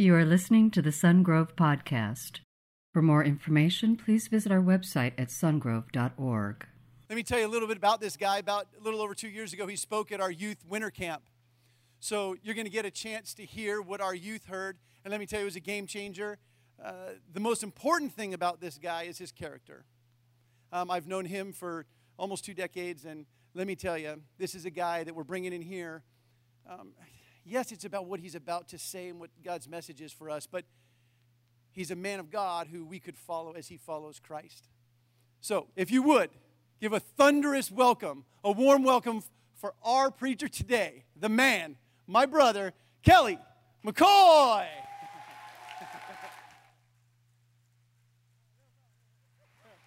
You are listening to the Sungrove Podcast. For more information, please visit our website at sungrove.org. Let me tell you a little bit about this guy. About a little over two years ago, he spoke at our youth winter camp. So you're going to get a chance to hear what our youth heard. And let me tell you, it was a game changer. Uh, the most important thing about this guy is his character. Um, I've known him for almost two decades, and let me tell you, this is a guy that we're bringing in here. Um, yes, it's about what he's about to say and what God's message is for us, but he's a man of God who we could follow as he follows Christ. So, if you would, give a thunderous welcome, a warm welcome for our preacher today, the man, my brother, Kelly McCoy.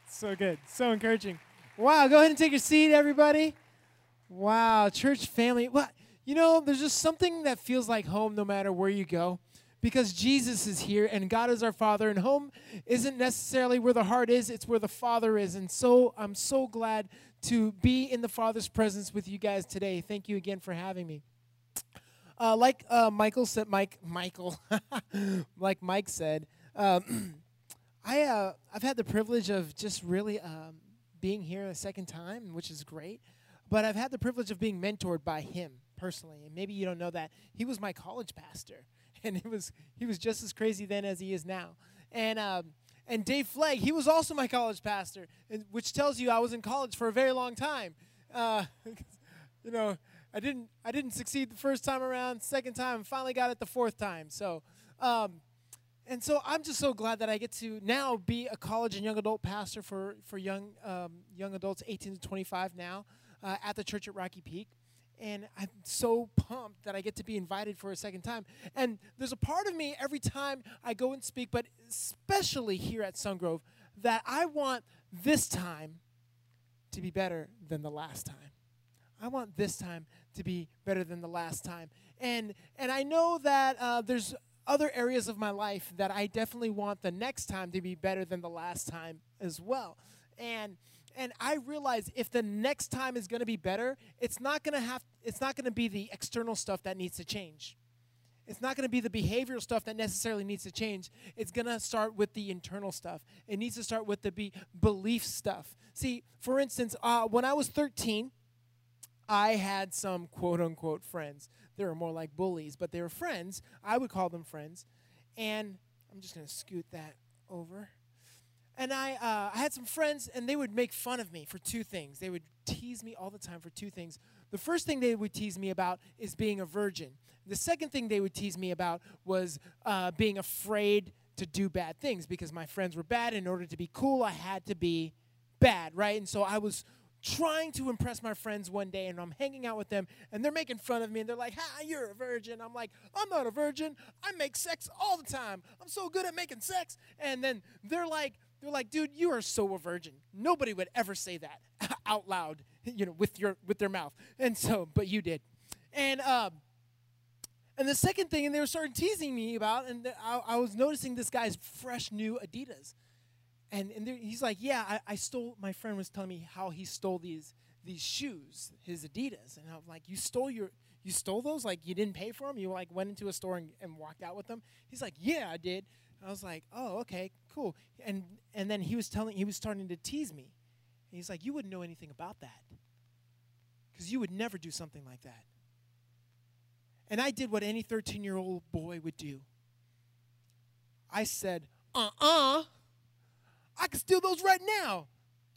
So good. So encouraging. Wow, go ahead and take your seat, everybody. Wow, church family. What? You know, there's just something that feels like home no matter where you go because Jesus is here and God is our Father, and home isn't necessarily where the heart is, it's where the Father is. And so I'm so glad to be in the Father's presence with you guys today. Thank you again for having me. Uh, like uh, Michael said, Mike, Michael, like Mike said, um, I uh, I've had the privilege of just really um, being here a second time, which is great. But I've had the privilege of being mentored by him personally, and maybe you don't know that he was my college pastor, and it was he was just as crazy then as he is now. And um, and Dave Flegg, he was also my college pastor, and, which tells you I was in college for a very long time. Uh, you know, I didn't I didn't succeed the first time around, second time, finally got it the fourth time. So. Um, and so I'm just so glad that I get to now be a college and young adult pastor for for young um, young adults 18 to 25 now uh, at the church at Rocky Peak and I'm so pumped that I get to be invited for a second time. And there's a part of me every time I go and speak, but especially here at Sungrove, that I want this time to be better than the last time. I want this time to be better than the last time. And and I know that uh, there's other areas of my life that I definitely want the next time to be better than the last time as well. And and I realize if the next time is going to be better, it's not going to have it's not going to be the external stuff that needs to change. It's not going to be the behavioral stuff that necessarily needs to change. It's going to start with the internal stuff. It needs to start with the be- belief stuff. See, for instance, uh, when I was 13, I had some quote unquote friends. They were more like bullies, but they were friends. I would call them friends. And I'm just going to scoot that over and I, uh, I had some friends, and they would make fun of me for two things. They would tease me all the time for two things. The first thing they would tease me about is being a virgin. The second thing they would tease me about was uh, being afraid to do bad things because my friends were bad. In order to be cool, I had to be bad, right? And so I was trying to impress my friends one day and I'm hanging out with them and they're making fun of me and they're like, "Ha, you're a virgin." I'm like, "I'm not a virgin. I make sex all the time. I'm so good at making sex." And then they're like, they're like, dude, you are so a virgin. Nobody would ever say that out loud, you know, with your with their mouth. And so, but you did. And um, and the second thing, and they were starting teasing me about, and I, I was noticing this guy's fresh new Adidas. And, and he's like, yeah, I, I stole. My friend was telling me how he stole these these shoes, his Adidas, and I'm like, you stole your you stole those? Like you didn't pay for them? You like went into a store and, and walked out with them? He's like, yeah, I did. I was like, oh, okay, cool. And then he was telling, he was starting to tease me. And he's like, you wouldn't know anything about that, because you would never do something like that. And I did what any 13 year old boy would do. I said, uh uh-uh, uh, I can steal those right now.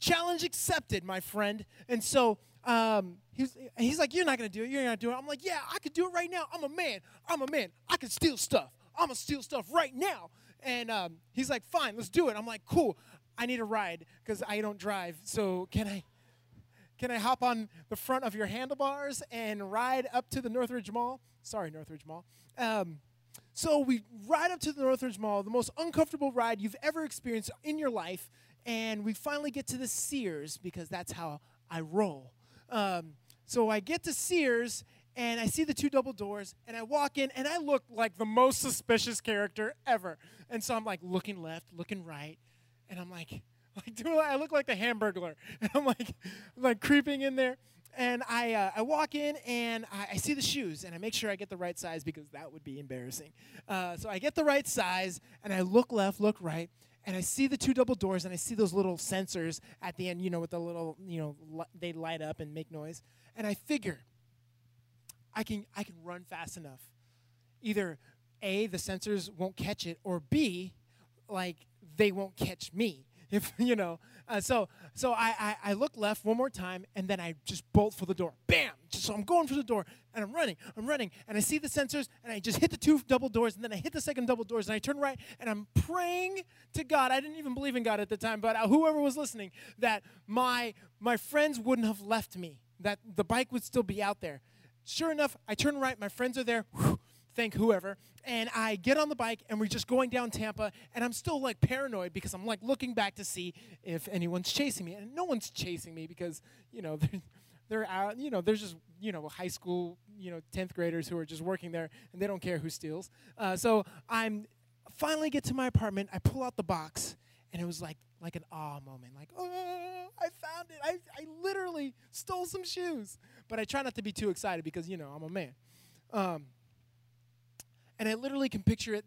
Challenge accepted, my friend. And so um, he's, he's like, You're not to do it. You're not doing it. I'm like, Yeah, I could do it right now. I'm a man. I'm a man. I can steal stuff. I'm to steal stuff right now. And um, he's like, fine, let's do it. I'm like, cool. I need a ride because I don't drive. So can I? Can I hop on the front of your handlebars and ride up to the Northridge Mall? Sorry, Northridge Mall. Um, so we ride up to the Northridge Mall, the most uncomfortable ride you've ever experienced in your life, and we finally get to the Sears because that's how I roll. Um, so I get to Sears, and I see the two double doors, and I walk in, and I look like the most suspicious character ever. And so I'm like looking left, looking right, and I'm like, like, do I look like the Hamburglar? And I'm like, I'm like creeping in there, and I, uh, I walk in and I, I, see the shoes and I make sure I get the right size because that would be embarrassing. Uh, so I get the right size and I look left, look right, and I see the two double doors and I see those little sensors at the end, you know, with the little, you know, li- they light up and make noise. And I figure I can I can run fast enough. Either A, the sensors won't catch it, or B, like they won't catch me. If you know, uh, so so I, I, I look left one more time and then I just bolt for the door. Bam! So I'm going for the door and I'm running. I'm running and I see the sensors and I just hit the two double doors and then I hit the second double doors and I turn right and I'm praying to God. I didn't even believe in God at the time, but uh, whoever was listening, that my my friends wouldn't have left me. That the bike would still be out there. Sure enough, I turn right. My friends are there. Whew, thank whoever. And I get on the bike and we're just going down Tampa. And I'm still like paranoid because I'm like looking back to see if anyone's chasing me. And no one's chasing me because, you know, they're, they're out, you know, there's just, you know, high school, you know, 10th graders who are just working there and they don't care who steals. Uh, so I'm finally get to my apartment. I pull out the box and it was like like an awe moment like oh i found it i, I literally stole some shoes but i try not to be too excited because you know i'm a man um, and I literally can picture it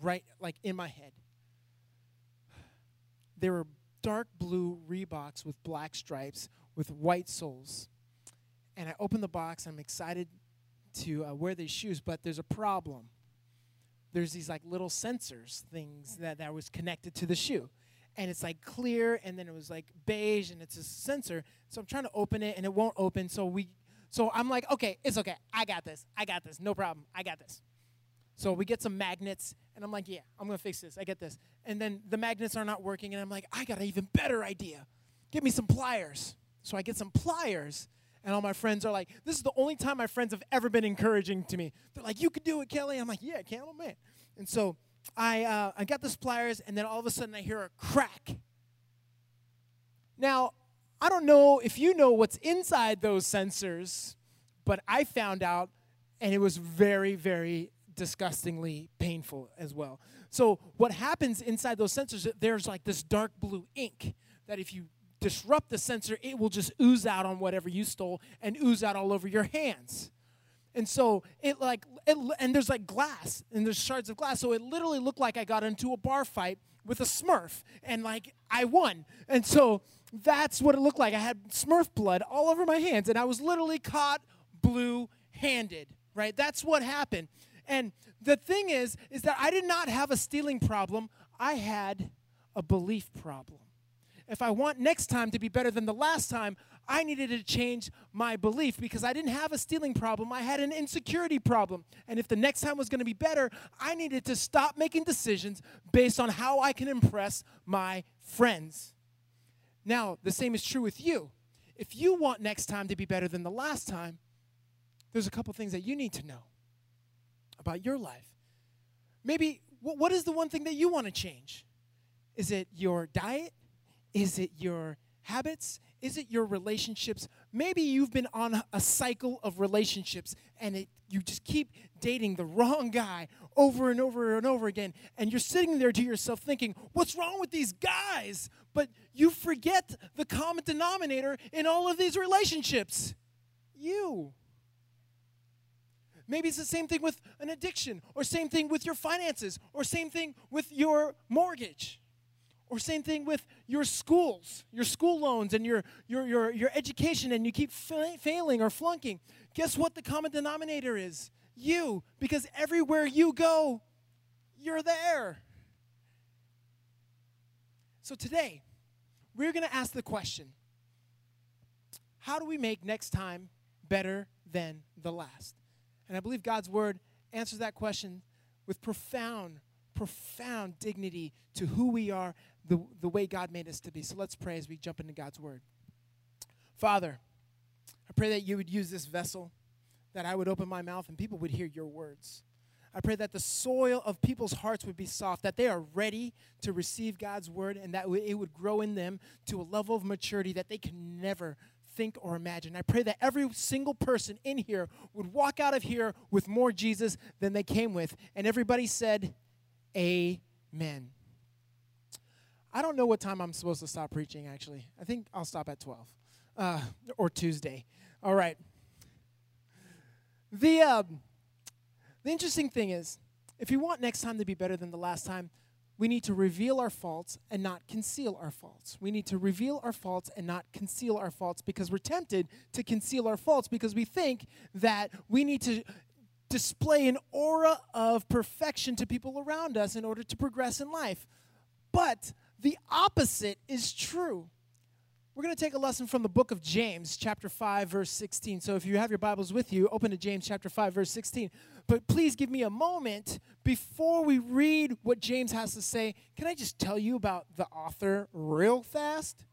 right like in my head. There were dark blue Reeboks with black stripes with white soles. And I open the box. I'm excited to uh, wear these shoes, but there's a problem. There's these like little sensors things that, that was connected to the shoe. And it's like clear, and then it was like beige, and it's a sensor. So I'm trying to open it, and it won't open. So we, so I'm like, okay, it's okay. I got this. I got this. No problem. I got this. So we get some magnets, and I'm like, yeah, I'm gonna fix this. I get this. And then the magnets are not working, and I'm like, I got an even better idea. Give me some pliers. So I get some pliers, and all my friends are like, this is the only time my friends have ever been encouraging to me. They're like, you could do it, Kelly. I'm like, yeah, oh man. And so I, uh, I got the pliers, and then all of a sudden I hear a crack. Now, I don't know if you know what's inside those sensors, but I found out, and it was very, very disgustingly painful as well. So what happens inside those sensors, there's like this dark blue ink that if you disrupt the sensor, it will just ooze out on whatever you stole and ooze out all over your hands. And so it like it, and there's like glass and there's shards of glass. So it literally looked like I got into a bar fight with a Smurf and like I won. And so that's what it looked like. I had Smurf blood all over my hands and I was literally caught blue-handed, right? That's what happened. And the thing is, is that I did not have a stealing problem. I had a belief problem. If I want next time to be better than the last time, I needed to change my belief because I didn't have a stealing problem. I had an insecurity problem. And if the next time was going to be better, I needed to stop making decisions based on how I can impress my friends. Now, the same is true with you. If you want next time to be better than the last time, there's a couple things that you need to know about your life. Maybe what is the one thing that you want to change? Is it your diet? Is it your habits? Is it your relationships? Maybe you've been on a cycle of relationships and it, you just keep dating the wrong guy over and over and over again. And you're sitting there to yourself thinking, what's wrong with these guys? But you forget the common denominator in all of these relationships you. Maybe it's the same thing with an addiction, or same thing with your finances, or same thing with your mortgage, or same thing with your schools, your school loans, and your, your, your, your education, and you keep fa- failing or flunking. Guess what the common denominator is? You, because everywhere you go, you're there. So today, we're going to ask the question how do we make next time better than the last? And I believe God's word answers that question with profound, profound dignity to who we are, the, the way God made us to be. So let's pray as we jump into God's word. Father, I pray that you would use this vessel, that I would open my mouth and people would hear your words. I pray that the soil of people's hearts would be soft, that they are ready to receive God's word, and that it would grow in them to a level of maturity that they can never think or imagine. I pray that every single person in here would walk out of here with more Jesus than they came with. And everybody said, Amen. I don't know what time I'm supposed to stop preaching, actually. I think I'll stop at 12 uh, or Tuesday. All right. The, um, the interesting thing is, if we want next time to be better than the last time, we need to reveal our faults and not conceal our faults. We need to reveal our faults and not conceal our faults because we're tempted to conceal our faults because we think that we need to display an aura of perfection to people around us in order to progress in life. But the opposite is true. We're going to take a lesson from the book of James, chapter 5, verse 16. So if you have your Bibles with you, open to James chapter 5, verse 16. But please give me a moment before we read what James has to say. Can I just tell you about the author real fast?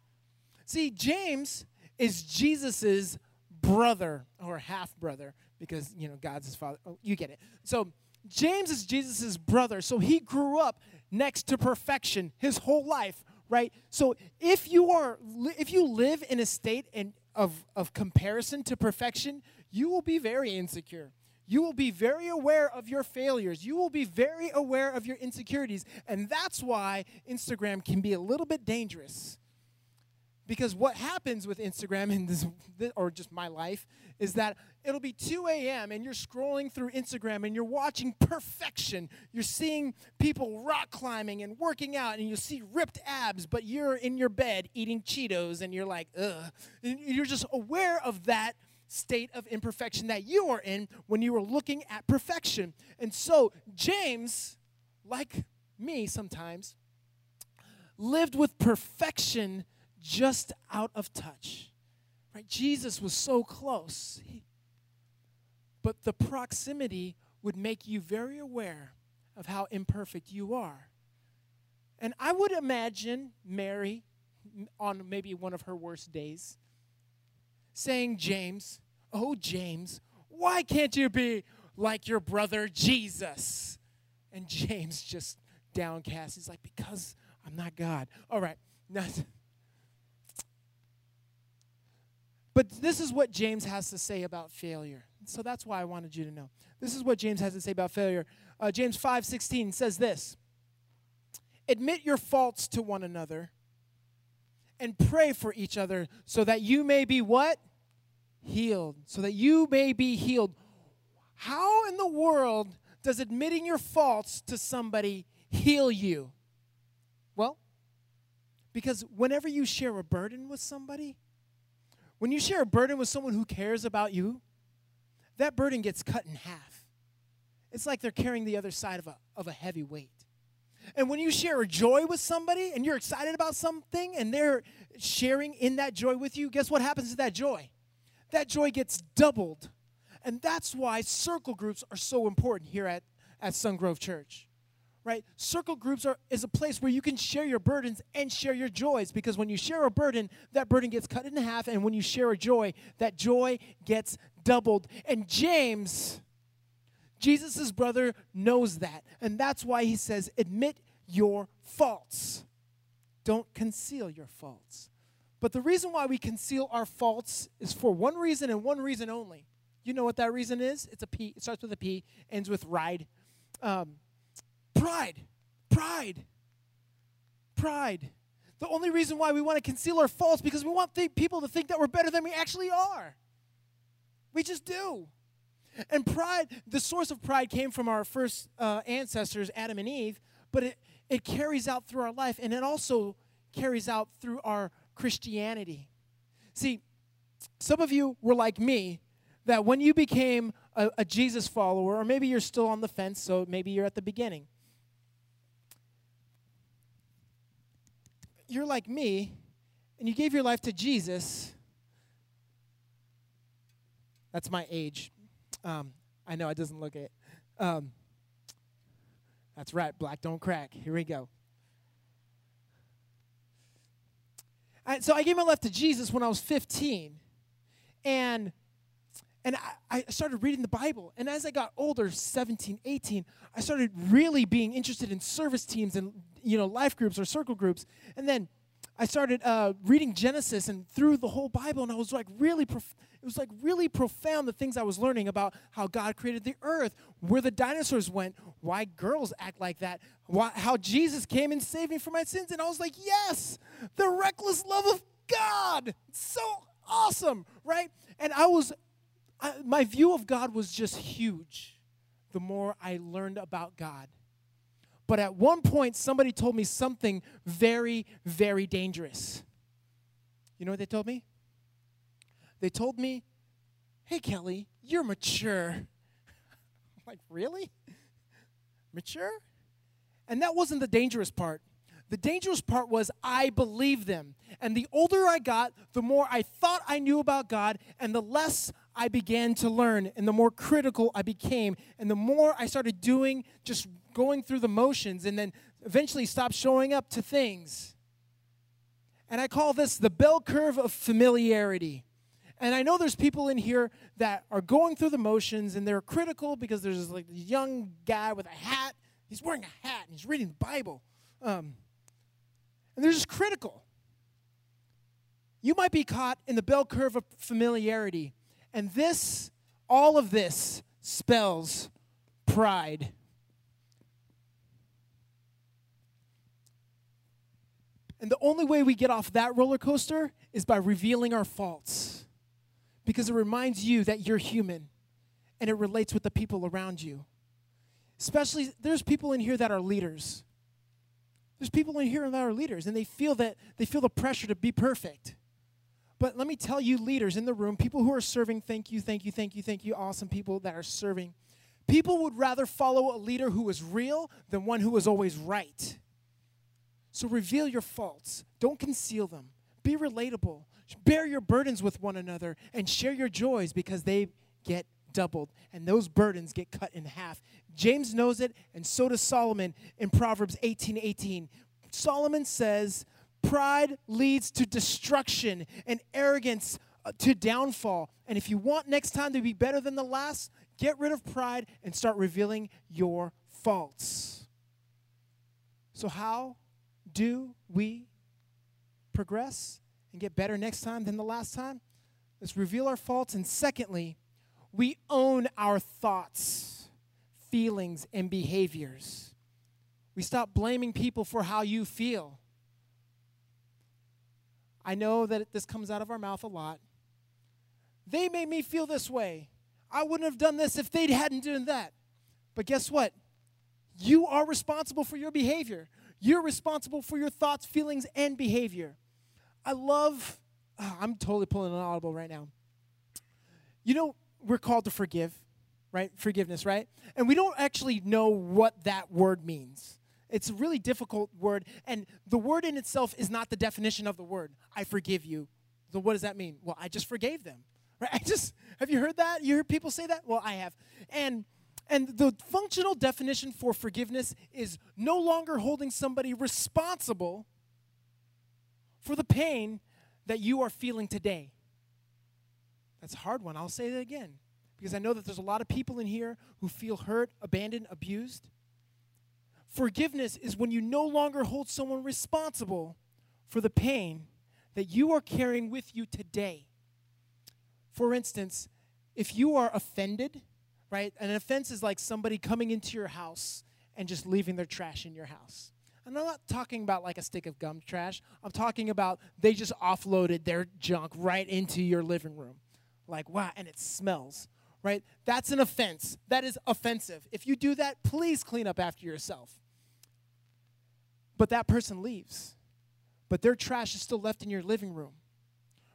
See, James is Jesus's brother or half brother because, you know, God's his father. Oh, you get it. So James is Jesus's brother. So he grew up next to perfection his whole life right? So if you are if you live in a state in, of, of comparison to perfection, you will be very insecure. You will be very aware of your failures. You will be very aware of your insecurities. And that's why Instagram can be a little bit dangerous because what happens with Instagram and this, or just my life is that it'll be 2 a.m. and you're scrolling through Instagram and you're watching perfection. You're seeing people rock climbing and working out, and you see ripped abs, but you're in your bed eating Cheetos and you're like, ugh. And you're just aware of that state of imperfection that you are in when you are looking at perfection. And so, James, like me sometimes, lived with perfection just out of touch. Right? Jesus was so close. He, but the proximity would make you very aware of how imperfect you are. And I would imagine Mary, on maybe one of her worst days, saying, James, oh, James, why can't you be like your brother Jesus? And James just downcast. He's like, because I'm not God. All right. But this is what James has to say about failure. So that's why I wanted you to know. This is what James has to say about failure. Uh, James 5:16 says this: Admit your faults to one another and pray for each other so that you may be what? Healed. So that you may be healed. How in the world does admitting your faults to somebody heal you? Well, because whenever you share a burden with somebody, when you share a burden with someone who cares about you, that burden gets cut in half. It's like they're carrying the other side of a, of a heavy weight. And when you share a joy with somebody and you're excited about something and they're sharing in that joy with you, guess what happens to that joy? That joy gets doubled. And that's why circle groups are so important here at, at Sungrove Church right? Circle groups are is a place where you can share your burdens and share your joys because when you share a burden, that burden gets cut in half and when you share a joy, that joy gets doubled. And James Jesus' brother knows that. And that's why he says, admit your faults. Don't conceal your faults. But the reason why we conceal our faults is for one reason and one reason only. You know what that reason is? It's a P. It starts with a P, ends with ride. Um, Pride. Pride. Pride. The only reason why we want to conceal our faults because we want th- people to think that we're better than we actually are. We just do. And pride, the source of pride came from our first uh, ancestors, Adam and Eve, but it, it carries out through our life and it also carries out through our Christianity. See, some of you were like me that when you became a, a Jesus follower, or maybe you're still on the fence, so maybe you're at the beginning you're like me and you gave your life to Jesus, that's my age. Um, I know it doesn't look it. Um, that's right, black don't crack. Here we go. I, so I gave my life to Jesus when I was 15. And and I, I, started reading the Bible. And as I got older, 17, 18, I started really being interested in service teams and you know life groups or circle groups. And then I started uh, reading Genesis and through the whole Bible, and I was like really, prof- it was like really profound the things I was learning about how God created the earth, where the dinosaurs went, why girls act like that, why, how Jesus came and saved me from my sins, and I was like, yes, the reckless love of God, so awesome, right? And I was, I, my view of God was just huge the more I learned about God. But at one point, somebody told me something very, very dangerous. You know what they told me? They told me, hey, Kelly, you're mature. I'm like, really? Mature? And that wasn't the dangerous part. The dangerous part was I believed them. And the older I got, the more I thought I knew about God, and the less I began to learn, and the more critical I became, and the more I started doing, just going through the motions, and then eventually stop showing up to things. And I call this the bell curve of familiarity. And I know there's people in here that are going through the motions and they're critical because there's like this young guy with a hat. He's wearing a hat and he's reading the Bible. Um, and they're just critical. You might be caught in the bell curve of familiarity. And this, all of this, spells pride. And the only way we get off that roller coaster is by revealing our faults. Because it reminds you that you're human and it relates with the people around you. Especially, there's people in here that are leaders. There's people in here that are leaders and they feel that they feel the pressure to be perfect. But let me tell you, leaders in the room, people who are serving, thank you, thank you, thank you, thank you, awesome people that are serving. People would rather follow a leader who is real than one who is always right. So reveal your faults, don't conceal them. Be relatable. Bear your burdens with one another and share your joys because they get doubled and those burdens get cut in half. James knows it, and so does Solomon in Proverbs 18 18. Solomon says, Pride leads to destruction and arrogance uh, to downfall. And if you want next time to be better than the last, get rid of pride and start revealing your faults. So, how do we progress and get better next time than the last time? Let's reveal our faults. And secondly, we own our thoughts, feelings, and behaviors. We stop blaming people for how you feel. I know that this comes out of our mouth a lot. They made me feel this way. I wouldn't have done this if they hadn't done that. But guess what? You are responsible for your behavior. You're responsible for your thoughts, feelings, and behavior. I love, oh, I'm totally pulling an audible right now. You know, we're called to forgive, right? Forgiveness, right? And we don't actually know what that word means. It's a really difficult word, and the word in itself is not the definition of the word. I forgive you. So what does that mean? Well, I just forgave them. Right? I just have you heard that? You heard people say that? Well, I have. And and the functional definition for forgiveness is no longer holding somebody responsible for the pain that you are feeling today. That's a hard one. I'll say that again because I know that there's a lot of people in here who feel hurt, abandoned, abused. Forgiveness is when you no longer hold someone responsible for the pain that you are carrying with you today. For instance, if you are offended, right? An offense is like somebody coming into your house and just leaving their trash in your house. And I'm not talking about like a stick of gum trash. I'm talking about they just offloaded their junk right into your living room. Like, wow, and it smells, right? That's an offense. That is offensive. If you do that, please clean up after yourself. But that person leaves. But their trash is still left in your living room.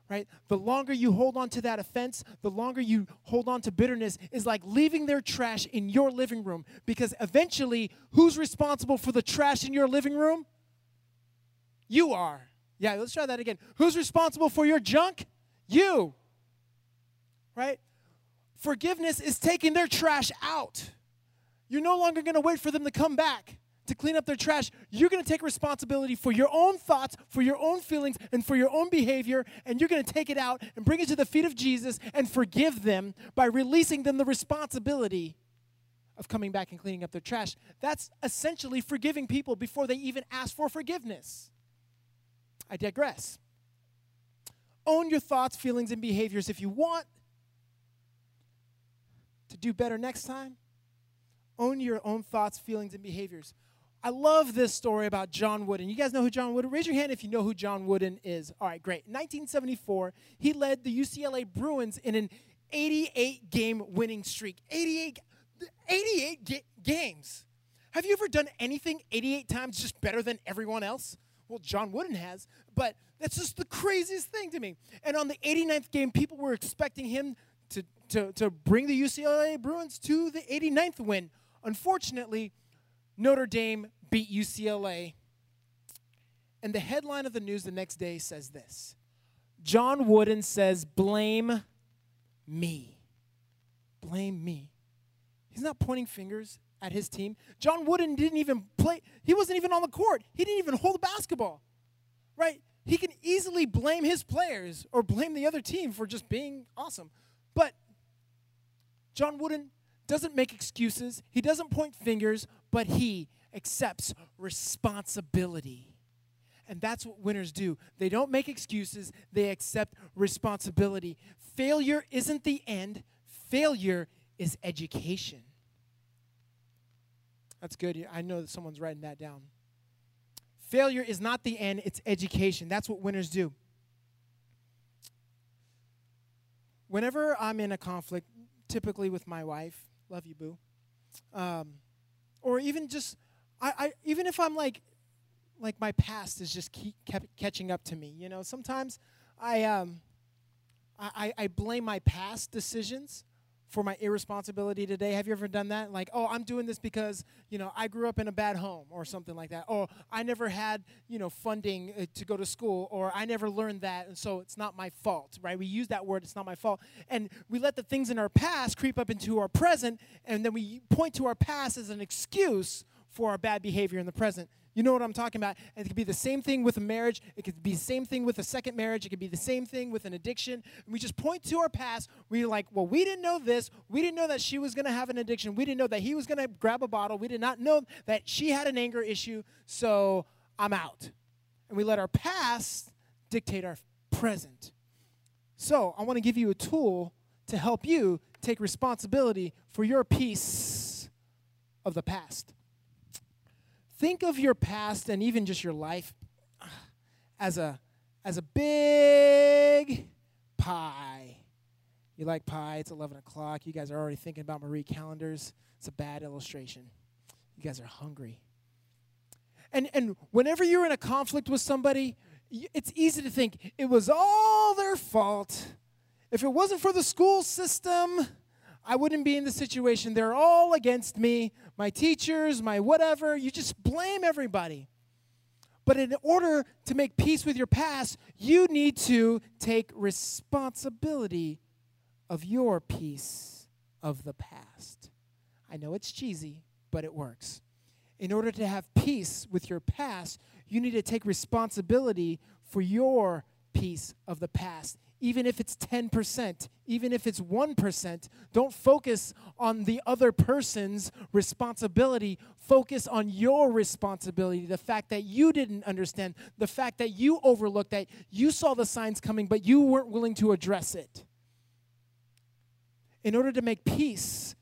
Right? The longer you hold on to that offense, the longer you hold on to bitterness is like leaving their trash in your living room because eventually who's responsible for the trash in your living room? You are. Yeah, let's try that again. Who's responsible for your junk? You. Right? Forgiveness is taking their trash out. You're no longer going to wait for them to come back to clean up their trash, you're going to take responsibility for your own thoughts, for your own feelings, and for your own behavior, and you're going to take it out and bring it to the feet of Jesus and forgive them by releasing them the responsibility of coming back and cleaning up their trash. That's essentially forgiving people before they even ask for forgiveness. I digress. Own your thoughts, feelings, and behaviors if you want to do better next time. Own your own thoughts, feelings, and behaviors I love this story about John Wooden. You guys know who John Wooden? Raise your hand if you know who John Wooden is. All right, great. 1974, he led the UCLA Bruins in an 88 game winning streak. 88, 88 ga- games. Have you ever done anything 88 times just better than everyone else? Well, John Wooden has, but that's just the craziest thing to me. And on the 89th game, people were expecting him to, to, to bring the UCLA Bruins to the 89th win. Unfortunately, Notre Dame beat UCLA. And the headline of the news the next day says this John Wooden says, Blame me. Blame me. He's not pointing fingers at his team. John Wooden didn't even play, he wasn't even on the court. He didn't even hold the basketball, right? He can easily blame his players or blame the other team for just being awesome. But John Wooden doesn't make excuses, he doesn't point fingers, but he accepts responsibility. And that's what winners do. They don't make excuses, they accept responsibility. Failure isn't the end, failure is education. That's good. I know that someone's writing that down. Failure is not the end, it's education. That's what winners do. Whenever I'm in a conflict, typically with my wife, love you, boo, um, or even just, I, I, even if I'm like, like my past is just keep kept catching up to me. You know, sometimes I, um, I, I blame my past decisions for my irresponsibility today. Have you ever done that? Like, oh, I'm doing this because, you know, I grew up in a bad home or something like that. Or I never had, you know, funding uh, to go to school or I never learned that and so it's not my fault, right? We use that word, it's not my fault. And we let the things in our past creep up into our present and then we point to our past as an excuse for our bad behavior in the present. You know what I'm talking about? It could be the same thing with a marriage. It could be the same thing with a second marriage. It could be the same thing with an addiction. And we just point to our past. We're like, well, we didn't know this. We didn't know that she was going to have an addiction. We didn't know that he was going to grab a bottle. We did not know that she had an anger issue. So I'm out. And we let our past dictate our present. So I want to give you a tool to help you take responsibility for your piece of the past think of your past and even just your life uh, as a as a big pie. You like pie? It's 11 o'clock. You guys are already thinking about Marie Callender's. It's a bad illustration. You guys are hungry. And and whenever you're in a conflict with somebody, it's easy to think it was all their fault. If it wasn't for the school system, I wouldn't be in the situation. They're all against me, my teachers, my whatever. You just blame everybody. But in order to make peace with your past, you need to take responsibility of your piece of the past. I know it's cheesy, but it works. In order to have peace with your past, you need to take responsibility for your piece of the past even if it's 10%, even if it's 1%. Don't focus on the other person's responsibility. Focus on your responsibility. The fact that you didn't understand, the fact that you overlooked, that you saw the signs coming, but you weren't willing to address it. In order to make peace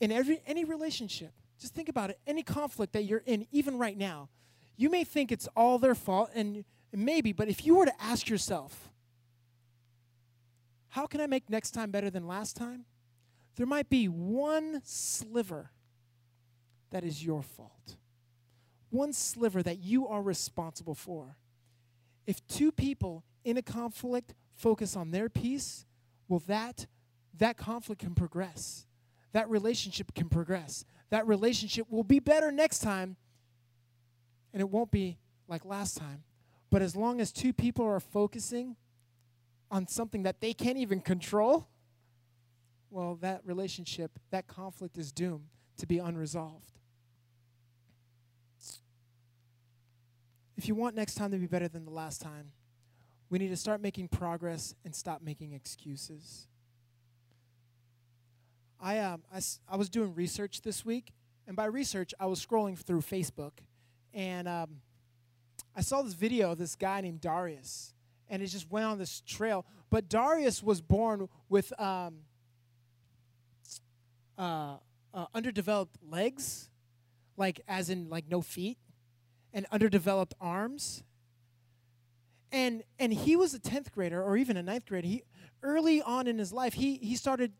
in every, any relationship, just think about it, any conflict that you're in, even right now, you may think it's all their fault, and maybe, but if you were to ask yourself, how can I make next time better than last time? There might be one sliver that is your fault. One sliver that you are responsible for. If two people in a conflict focus on their piece, well that that conflict can progress. That relationship can progress. That relationship will be better next time and it won't be like last time. But as long as two people are focusing on something that they can't even control, well, that relationship, that conflict is doomed to be unresolved. If you want next time to be better than the last time, we need to start making progress and stop making excuses. I, um, I, I was doing research this week, and by research, I was scrolling through Facebook, and um, I saw this video of this guy named Darius and it just went on this trail. But Darius was born with um, uh, uh, underdeveloped legs, like as in like no feet and underdeveloped arms. And and he was a 10th grader or even a ninth grader. He early on in his life, he he started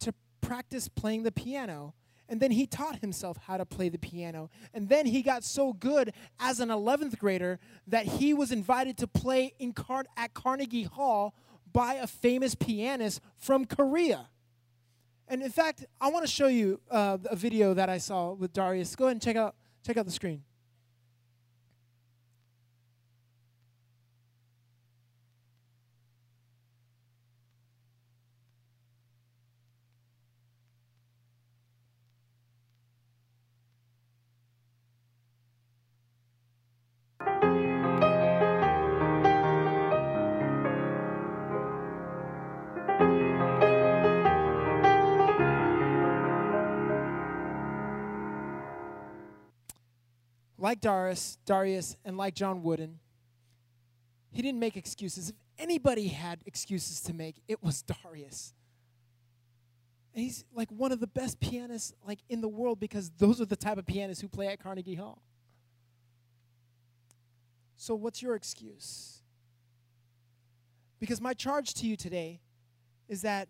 to practice playing the piano. And then he taught himself how to play the piano. And then he got so good as an 11th grader that he was invited to play in Car- at Carnegie Hall by a famous pianist from Korea. And in fact, I want to show you uh, a video that I saw with Darius. Go ahead and check out check out the screen. Like Darius, Darius, and like John Wooden, he didn't make excuses. If anybody had excuses to make, it was Darius. And he's like one of the best pianists like in the world because those are the type of pianists who play at Carnegie Hall. So what's your excuse? Because my charge to you today is that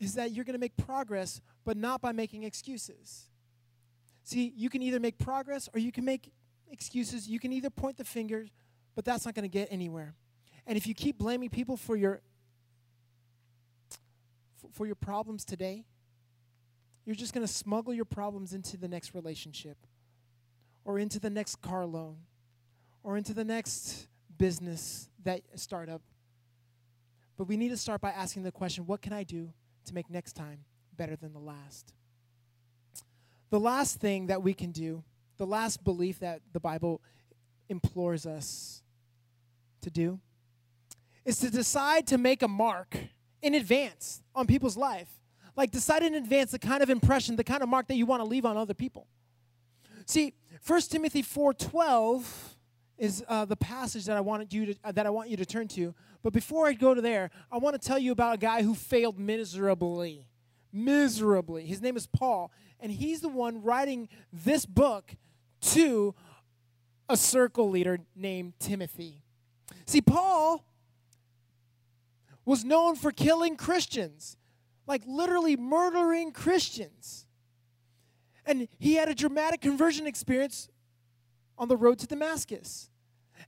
is that you're going to make progress but not by making excuses. See, you can either make progress or you can make excuses. You can either point the finger, but that's not going to get anywhere. And if you keep blaming people for your for your problems today, you're just going to smuggle your problems into the next relationship or into the next car loan or into the next business that startup. But we need to start by asking the question, what can I do to make next time better than the last? The last thing that we can do, the last belief that the Bible implores us to do, is to decide to make a mark in advance on people's life. Like decide in advance the kind of impression, the kind of mark that you want to leave on other people. See, 1 Timothy 4:12 is uh, the passage that I wanted you to uh, that I want you to turn to. But before I go to there, I want to tell you about a guy who failed miserably. Miserably. His name is Paul, and he's the one writing this book to a circle leader named Timothy. See, Paul was known for killing Christians, like literally murdering Christians. And he had a dramatic conversion experience on the road to Damascus.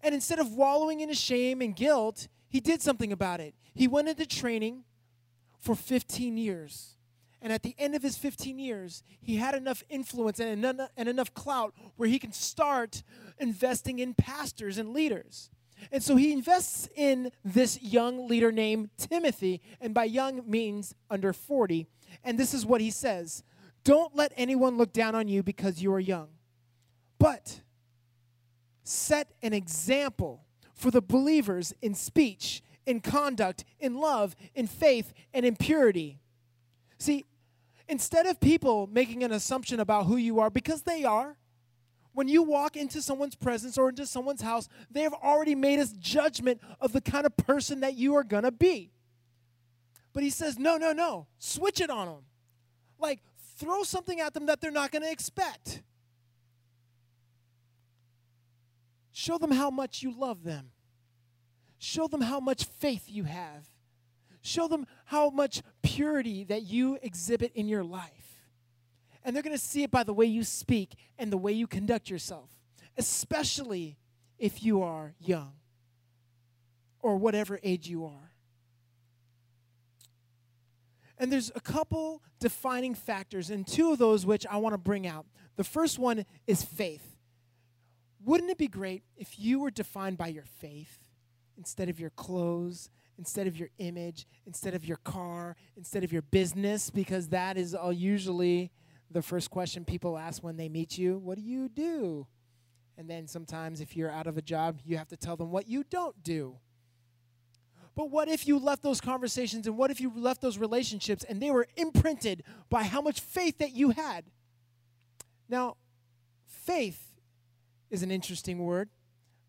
And instead of wallowing in his shame and guilt, he did something about it. He went into training for 15 years. And at the end of his 15 years, he had enough influence and enough, and enough clout where he can start investing in pastors and leaders. And so he invests in this young leader named Timothy, and by young means under 40. And this is what he says Don't let anyone look down on you because you are young, but set an example for the believers in speech, in conduct, in love, in faith, and in purity. See, instead of people making an assumption about who you are, because they are, when you walk into someone's presence or into someone's house, they have already made a judgment of the kind of person that you are going to be. But he says, no, no, no. Switch it on them. Like, throw something at them that they're not going to expect. Show them how much you love them. Show them how much faith you have. Show them how much purity that you exhibit in your life. And they're going to see it by the way you speak and the way you conduct yourself, especially if you are young or whatever age you are. And there's a couple defining factors, and two of those which I want to bring out. The first one is faith. Wouldn't it be great if you were defined by your faith instead of your clothes, instead of your image, instead of your car, instead of your business, because that is all usually the first question people ask when they meet you What do you do? And then sometimes, if you're out of a job, you have to tell them what you don't do. But what if you left those conversations and what if you left those relationships and they were imprinted by how much faith that you had? Now, faith is an interesting word.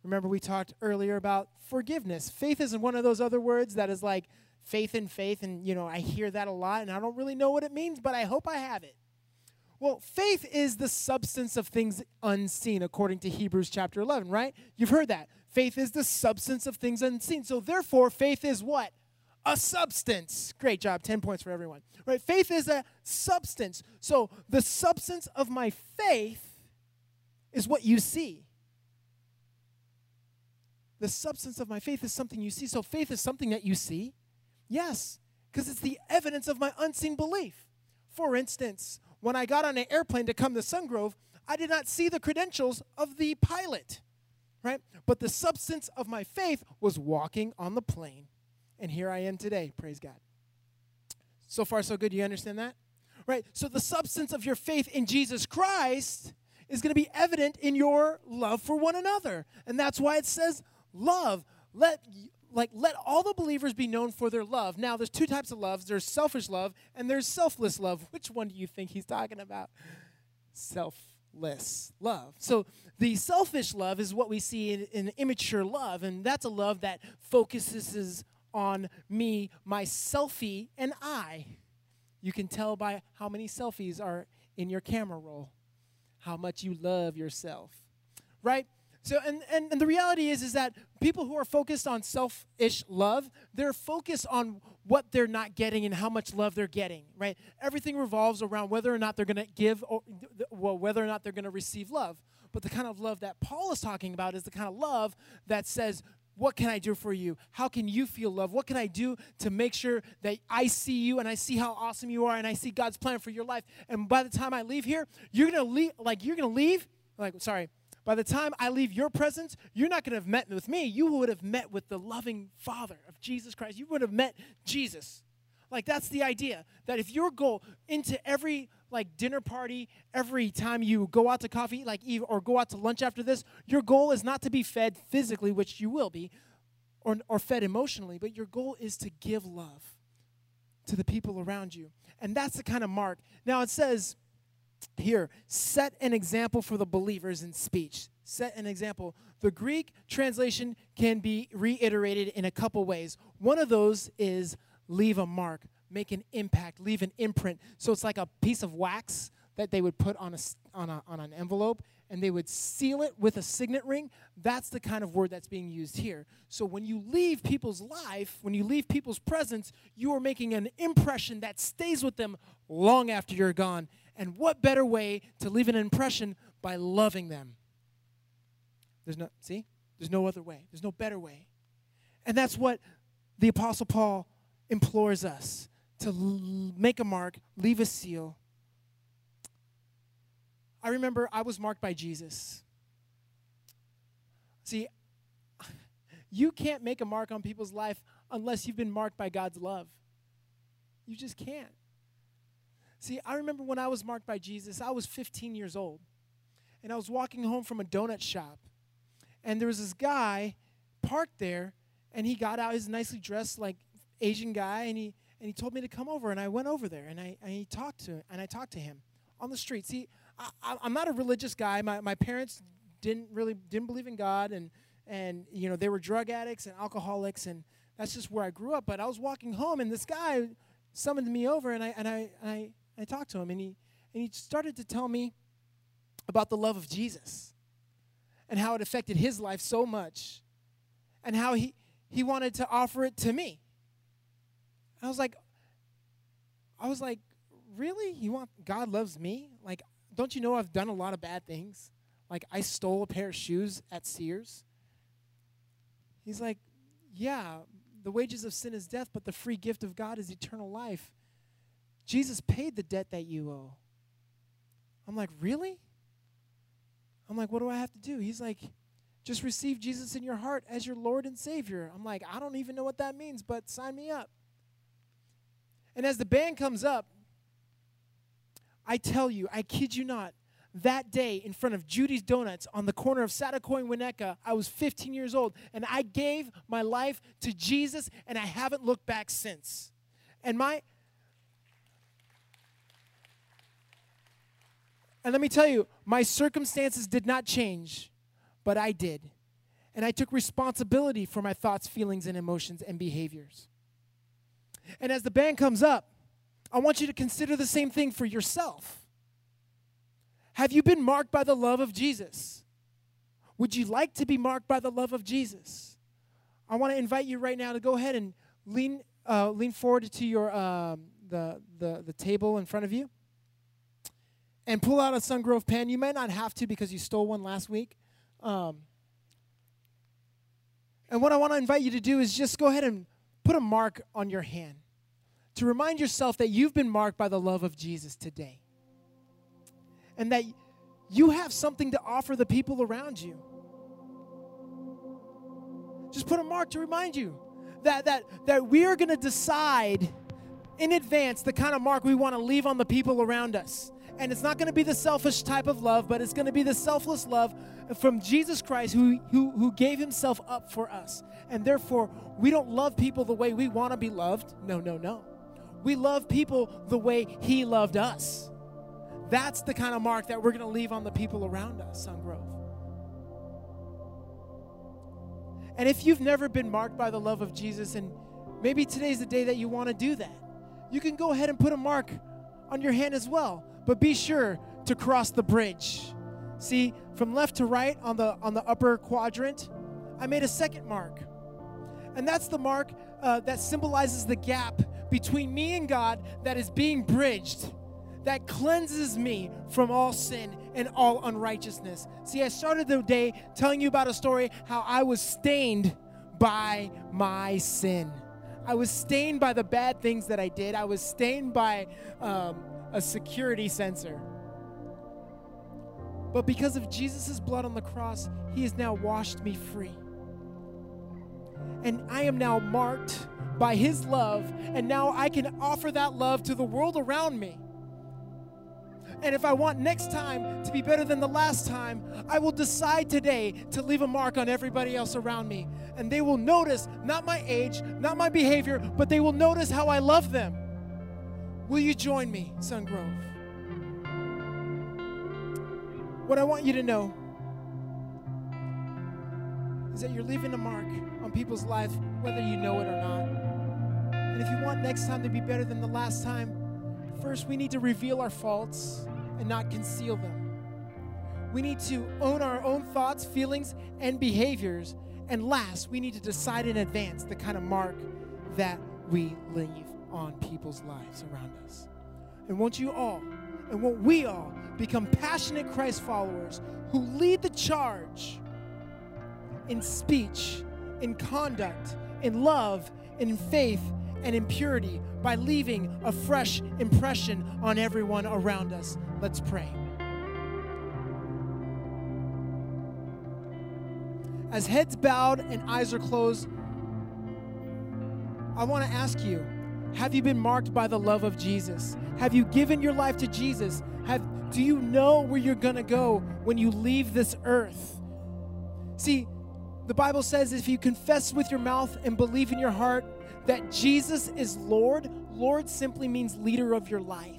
Remember, we talked earlier about forgiveness. Faith isn't one of those other words that is like faith in faith, and you know, I hear that a lot and I don't really know what it means, but I hope I have it. Well, faith is the substance of things unseen, according to Hebrews chapter 11, right? You've heard that. Faith is the substance of things unseen. So, therefore, faith is what? A substance. Great job. 10 points for everyone. Right? Faith is a substance. So, the substance of my faith is what you see. The substance of my faith is something you see. So, faith is something that you see. Yes, because it's the evidence of my unseen belief. For instance, when I got on an airplane to come to Sungrove, I did not see the credentials of the pilot, right? But the substance of my faith was walking on the plane. And here I am today, praise God. So far, so good. You understand that? Right? So the substance of your faith in Jesus Christ is going to be evident in your love for one another. And that's why it says, love. Let like let all the believers be known for their love. Now, there's two types of loves. There's selfish love and there's selfless love. Which one do you think he's talking about? Selfless love. So, the selfish love is what we see in, in immature love, and that's a love that focuses on me, my selfie, and I. You can tell by how many selfies are in your camera roll how much you love yourself. Right? So, and, and, and the reality is, is that people who are focused on selfish love, they're focused on what they're not getting and how much love they're getting, right? Everything revolves around whether or not they're going to give or well, whether or not they're going to receive love. But the kind of love that Paul is talking about is the kind of love that says, what can I do for you? How can you feel love? What can I do to make sure that I see you and I see how awesome you are and I see God's plan for your life? And by the time I leave here, you're to leave like you're to leave like sorry, by the time I leave your presence, you're not going to have met with me. You would have met with the loving Father of Jesus Christ. You would have met Jesus. Like that's the idea that if your goal into every like dinner party, every time you go out to coffee, like or go out to lunch after this, your goal is not to be fed physically, which you will be, or, or fed emotionally, but your goal is to give love to the people around you. And that's the kind of mark. Now it says, here, set an example for the believers in speech. Set an example. The Greek translation can be reiterated in a couple ways. One of those is leave a mark, make an impact, leave an imprint. So it's like a piece of wax that they would put on, a, on, a, on an envelope and they would seal it with a signet ring. That's the kind of word that's being used here. So when you leave people's life, when you leave people's presence, you are making an impression that stays with them long after you're gone. And what better way to leave an impression by loving them? There's no, see? There's no other way. There's no better way. And that's what the Apostle Paul implores us to l- make a mark, leave a seal. I remember I was marked by Jesus. See, you can't make a mark on people's life unless you've been marked by God's love. You just can't. See, I remember when I was marked by Jesus, I was 15 years old. And I was walking home from a donut shop. And there was this guy parked there, and he got out, he's nicely dressed like Asian guy, and he and he told me to come over, and I went over there, and I and he talked to and I talked to him on the street. See, I, am not a religious guy. My my parents didn't really didn't believe in God, and and you know they were drug addicts and alcoholics, and that's just where I grew up. But I was walking home, and this guy summoned me over, and I and I and I I talked to him, and he, and he started to tell me about the love of Jesus and how it affected his life so much and how he, he wanted to offer it to me. I was like, I was like, really? You want God loves me? Like, don't you know I've done a lot of bad things? Like, I stole a pair of shoes at Sears. He's like, yeah, the wages of sin is death, but the free gift of God is eternal life. Jesus paid the debt that you owe. I'm like, really? I'm like, what do I have to do? He's like, just receive Jesus in your heart as your Lord and Savior. I'm like, I don't even know what that means, but sign me up. And as the band comes up, I tell you, I kid you not, that day in front of Judy's Donuts on the corner of Saticoy and Winnetka, I was 15 years old, and I gave my life to Jesus, and I haven't looked back since. And my And let me tell you, my circumstances did not change, but I did. And I took responsibility for my thoughts, feelings, and emotions and behaviors. And as the band comes up, I want you to consider the same thing for yourself. Have you been marked by the love of Jesus? Would you like to be marked by the love of Jesus? I want to invite you right now to go ahead and lean, uh, lean forward to your um, the, the the table in front of you, and pull out a Sungrove pen. You might not have to because you stole one last week. Um, and what I want to invite you to do is just go ahead and put a mark on your hand to remind yourself that you've been marked by the love of Jesus today. And that you have something to offer the people around you. Just put a mark to remind you that that that we are going to decide in advance the kind of mark we want to leave on the people around us. And it's not going to be the selfish type of love, but it's going to be the selfless love from Jesus Christ who, who, who gave himself up for us. And therefore, we don't love people the way we want to be loved. No, no, no. We love people the way he loved us. That's the kind of mark that we're going to leave on the people around us, Sungrove. And if you've never been marked by the love of Jesus, and maybe today's the day that you want to do that, you can go ahead and put a mark on your hand as well. But be sure to cross the bridge. See, from left to right on the on the upper quadrant, I made a second mark. And that's the mark uh, that symbolizes the gap between me and God that is being bridged, that cleanses me from all sin and all unrighteousness. See, I started the day telling you about a story how I was stained by my sin. I was stained by the bad things that I did. I was stained by um, a security sensor. But because of Jesus' blood on the cross, He has now washed me free. And I am now marked by His love, and now I can offer that love to the world around me. And if I want next time to be better than the last time, I will decide today to leave a mark on everybody else around me. And they will notice not my age, not my behavior, but they will notice how I love them. Will you join me, Sungrove? What I want you to know is that you're leaving a mark on people's life, whether you know it or not. And if you want next time to be better than the last time, first we need to reveal our faults and not conceal them. We need to own our own thoughts, feelings, and behaviors. And last, we need to decide in advance the kind of mark that we leave on people's lives around us. And won't you all, and won't we all, become passionate Christ followers who lead the charge in speech, in conduct, in love, in faith, and impurity by leaving a fresh impression on everyone around us. Let's pray. As heads bowed and eyes are closed, I want to ask you have you been marked by the love of Jesus? Have you given your life to Jesus? Have, do you know where you're going to go when you leave this earth? See, the Bible says if you confess with your mouth and believe in your heart that Jesus is Lord, Lord simply means leader of your life.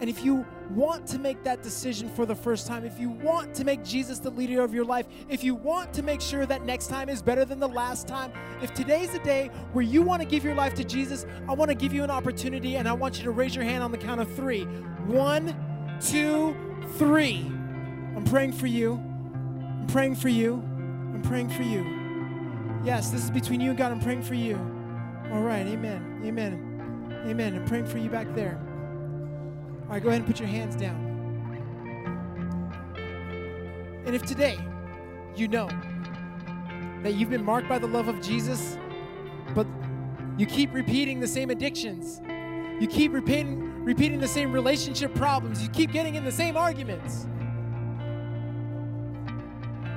And if you want to make that decision for the first time, if you want to make Jesus the leader of your life, if you want to make sure that next time is better than the last time, if today's a day where you want to give your life to Jesus, I want to give you an opportunity and I want you to raise your hand on the count of three. One, two, three. I'm praying for you. I'm praying for you. I'm praying for you. Yes, this is between you and God. I'm praying for you. All right. Amen. Amen. Amen. I'm praying for you back there. All right, go ahead and put your hands down. And if today you know that you've been marked by the love of Jesus, but you keep repeating the same addictions, you keep repeating, repeating the same relationship problems, you keep getting in the same arguments.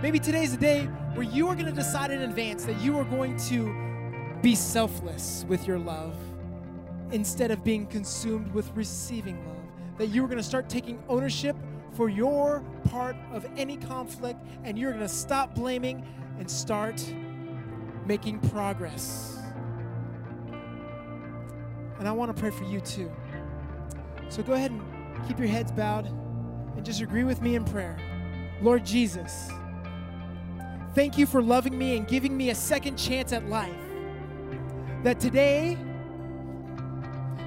Maybe today's the day where you are going to decide in advance that you are going to be selfless with your love instead of being consumed with receiving love that you are going to start taking ownership for your part of any conflict and you're going to stop blaming and start making progress. And I want to pray for you too. So go ahead and keep your heads bowed and just agree with me in prayer. Lord Jesus, thank you for loving me and giving me a second chance at life. That today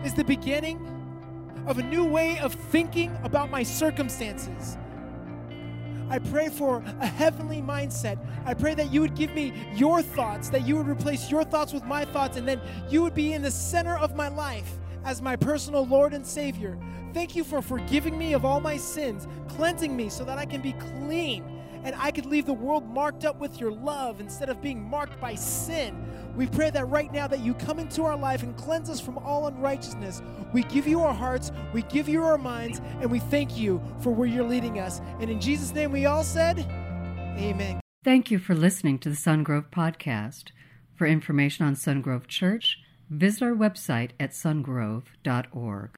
is the beginning of a new way of thinking about my circumstances. I pray for a heavenly mindset. I pray that you would give me your thoughts, that you would replace your thoughts with my thoughts, and then you would be in the center of my life as my personal Lord and Savior. Thank you for forgiving me of all my sins, cleansing me so that I can be clean and I could leave the world marked up with your love instead of being marked by sin. We pray that right now that you come into our life and cleanse us from all unrighteousness. We give you our hearts, we give you our minds, and we thank you for where you're leading us. And in Jesus' name we all said, Amen. Thank you for listening to the Sungrove Podcast. For information on Sungrove Church, visit our website at sungrove.org.